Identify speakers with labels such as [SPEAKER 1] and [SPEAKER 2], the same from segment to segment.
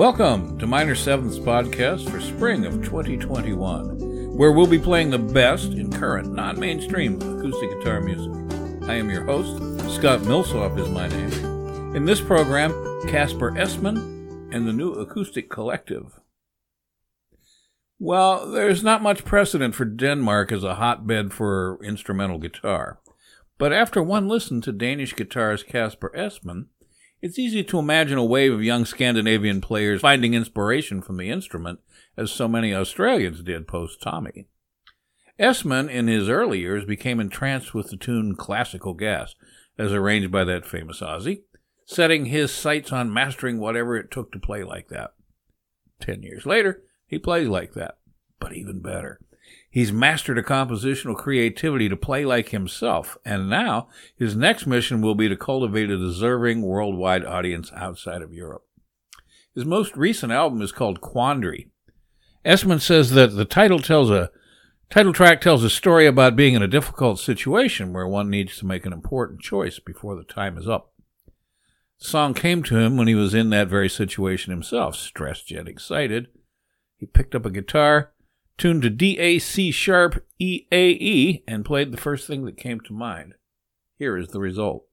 [SPEAKER 1] Welcome to Minor Seventh's podcast for spring of 2021, where we'll be playing the best in current, non mainstream acoustic guitar music. I am your host, Scott Millsop is my name. In this program, Kasper Esmann and the New Acoustic Collective. Well, there's not much precedent for Denmark as a hotbed for instrumental guitar. But after one listen to Danish guitarist Kasper Esmann, it's easy to imagine a wave of young Scandinavian players finding inspiration from the instrument, as so many Australians did post Tommy. Esmann, in his early years, became entranced with the tune Classical Gas, as arranged by that famous Aussie, setting his sights on mastering whatever it took to play like that. Ten years later, he plays like that, but even better. He's mastered a compositional creativity to play like himself, and now his next mission will be to cultivate a deserving worldwide audience outside of Europe. His most recent album is called Quandary. Esmann says that the title tells a title track tells a story about being in a difficult situation where one needs to make an important choice before the time is up. The song came to him when he was in that very situation himself, stressed yet excited. He picked up a guitar, tuned to D A C sharp E A E, and played the first thing that came to mind. Here is the result.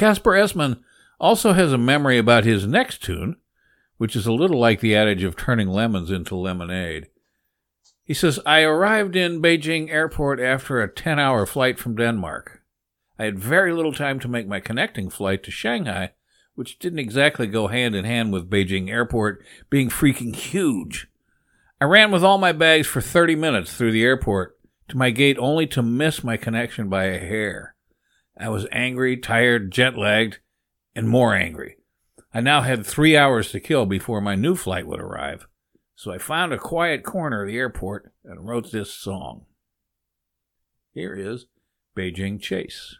[SPEAKER 1] Kasper Esmann also has a memory about his next tune, which is a little like the adage of turning lemons into lemonade. He says, I arrived in Beijing airport after a 10 hour flight from Denmark. I had very little time to make my connecting flight to Shanghai, which didn't exactly go hand in hand with Beijing airport being freaking huge. I ran with all my bags for 30 minutes through the airport to my gate only to miss my connection by a hair. I was angry, tired, jet lagged, and more angry. I now had three hours to kill before my new flight would arrive, so I found a quiet corner of the airport and wrote this song. Here is Beijing Chase.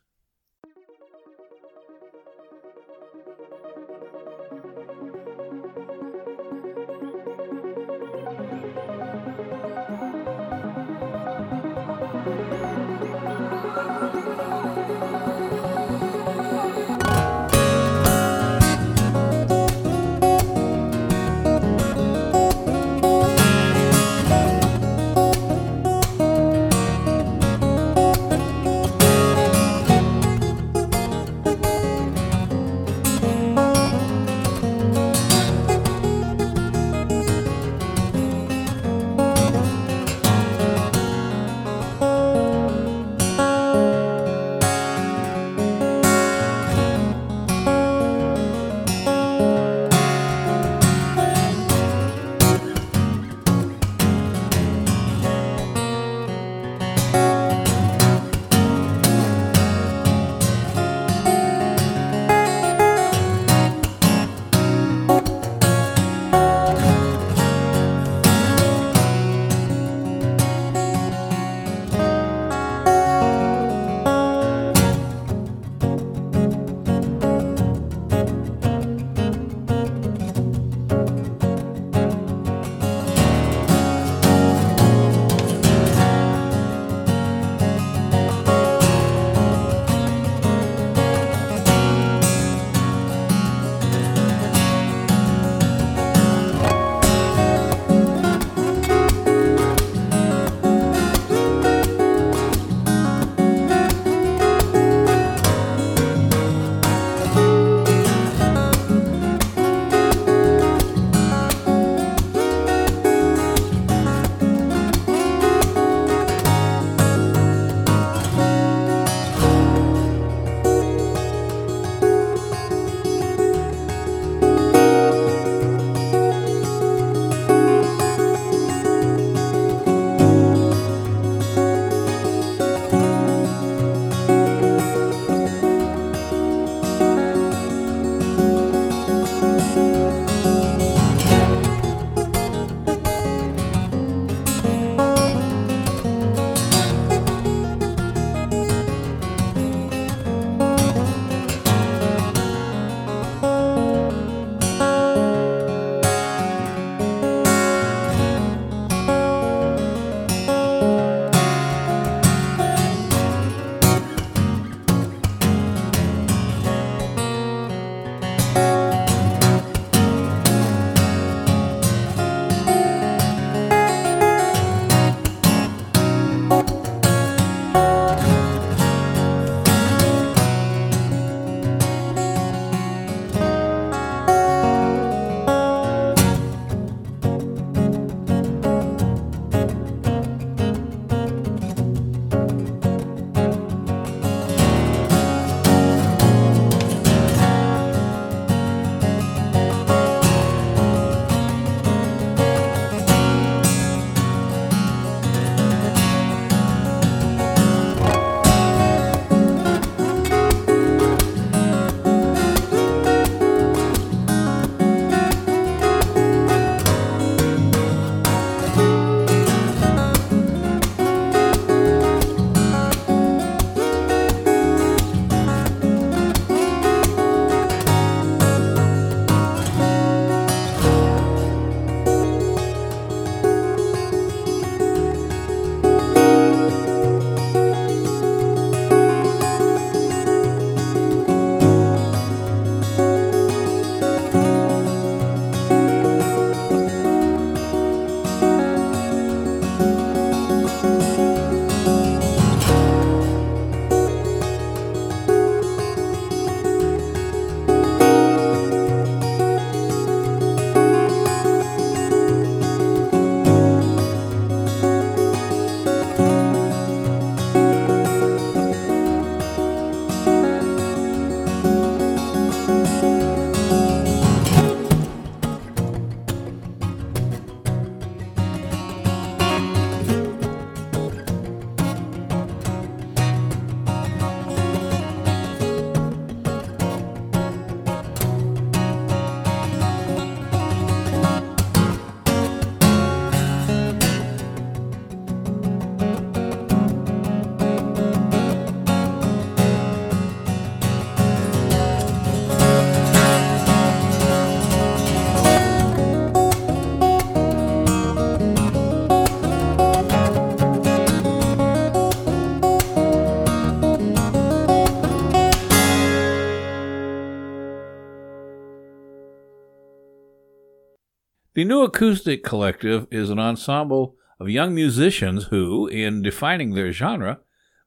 [SPEAKER 1] The New Acoustic Collective is an ensemble of young musicians who, in defining their genre,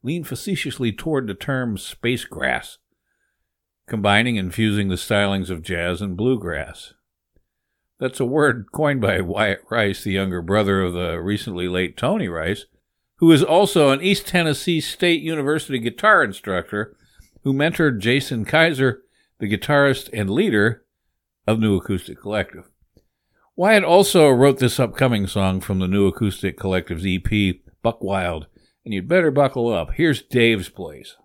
[SPEAKER 1] lean facetiously toward the term spacegrass, combining and fusing the stylings of jazz and bluegrass. That's a word coined by Wyatt Rice, the younger brother of the recently late Tony Rice, who is also an East Tennessee State University guitar instructor who mentored Jason Kaiser, the guitarist and leader of New Acoustic Collective. Wyatt also wrote this upcoming song from the New Acoustic Collective's EP, Buck Wild, and you'd better buckle up. Here's Dave's Place.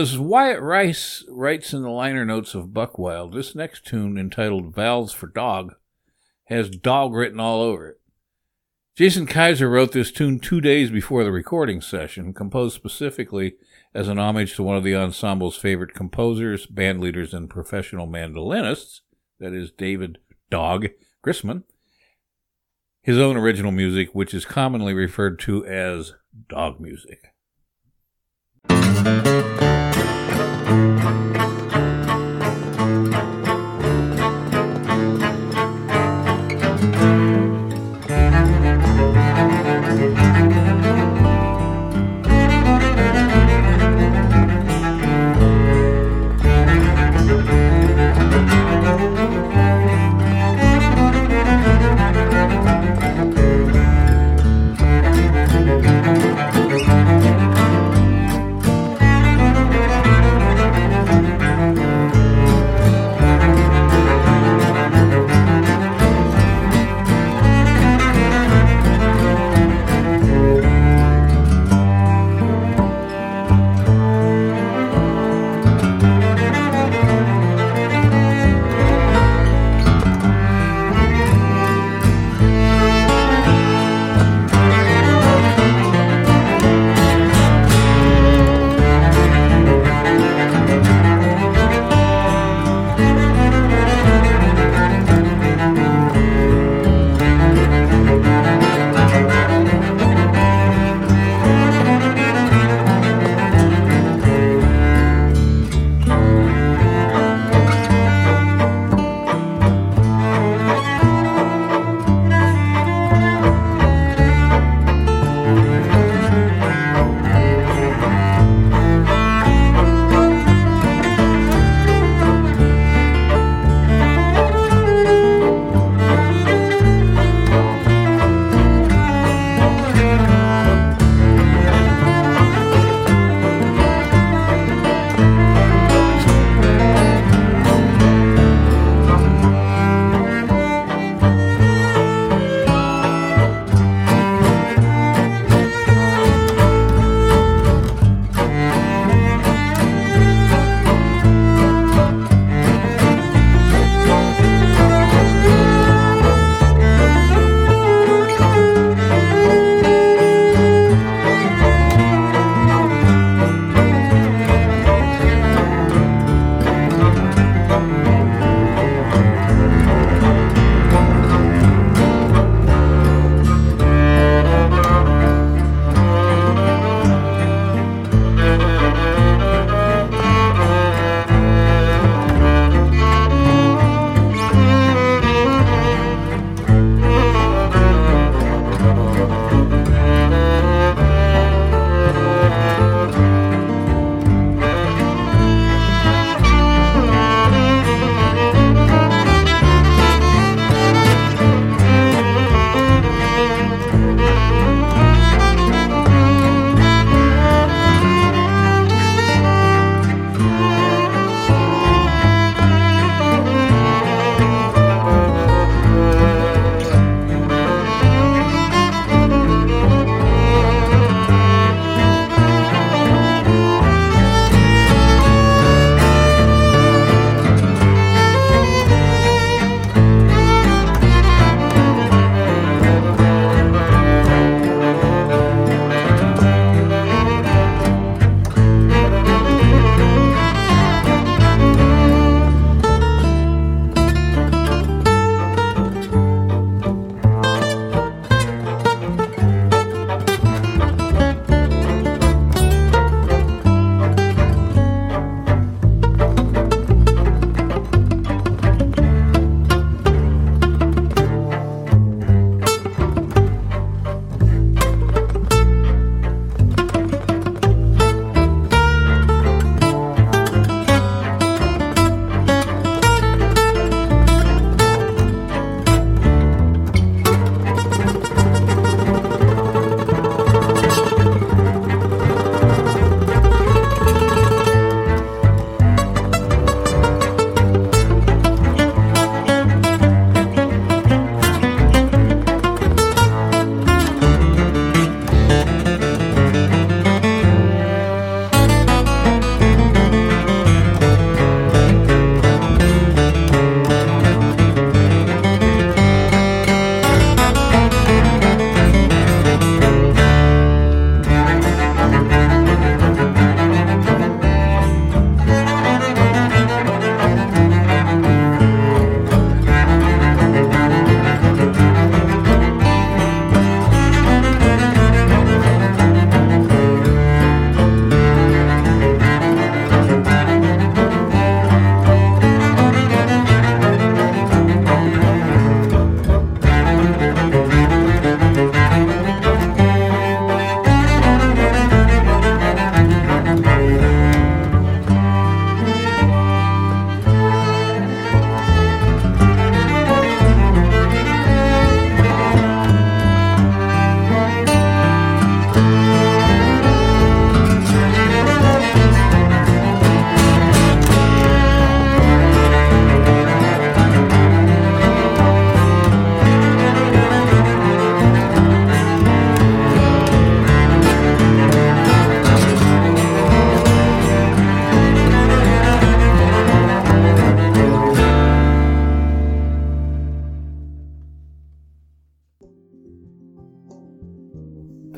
[SPEAKER 1] As Wyatt Rice writes in the liner notes of Buckwild, this next tune, entitled Valves for Dog, has dog written all over it. Jason Kaiser wrote this tune two days before the recording session, composed specifically as an homage to one of the ensemble's favorite composers, bandleaders, and professional mandolinists, that is David Dawg Grisman. His own original music, which is commonly referred to as Dawg music.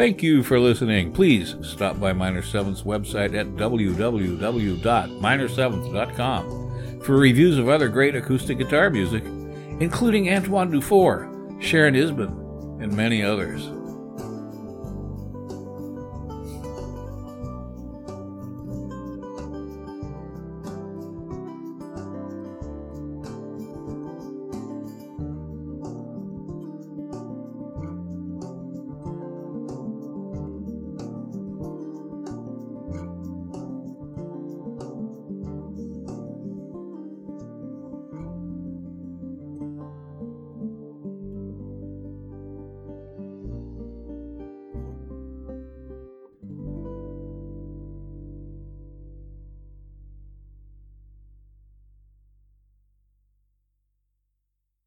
[SPEAKER 1] Thank you for listening. Please stop by Minor Seventh's website at www.minor7th.com for reviews of other great acoustic guitar music, including Antoine Dufour, Sharon Isbin, and many others.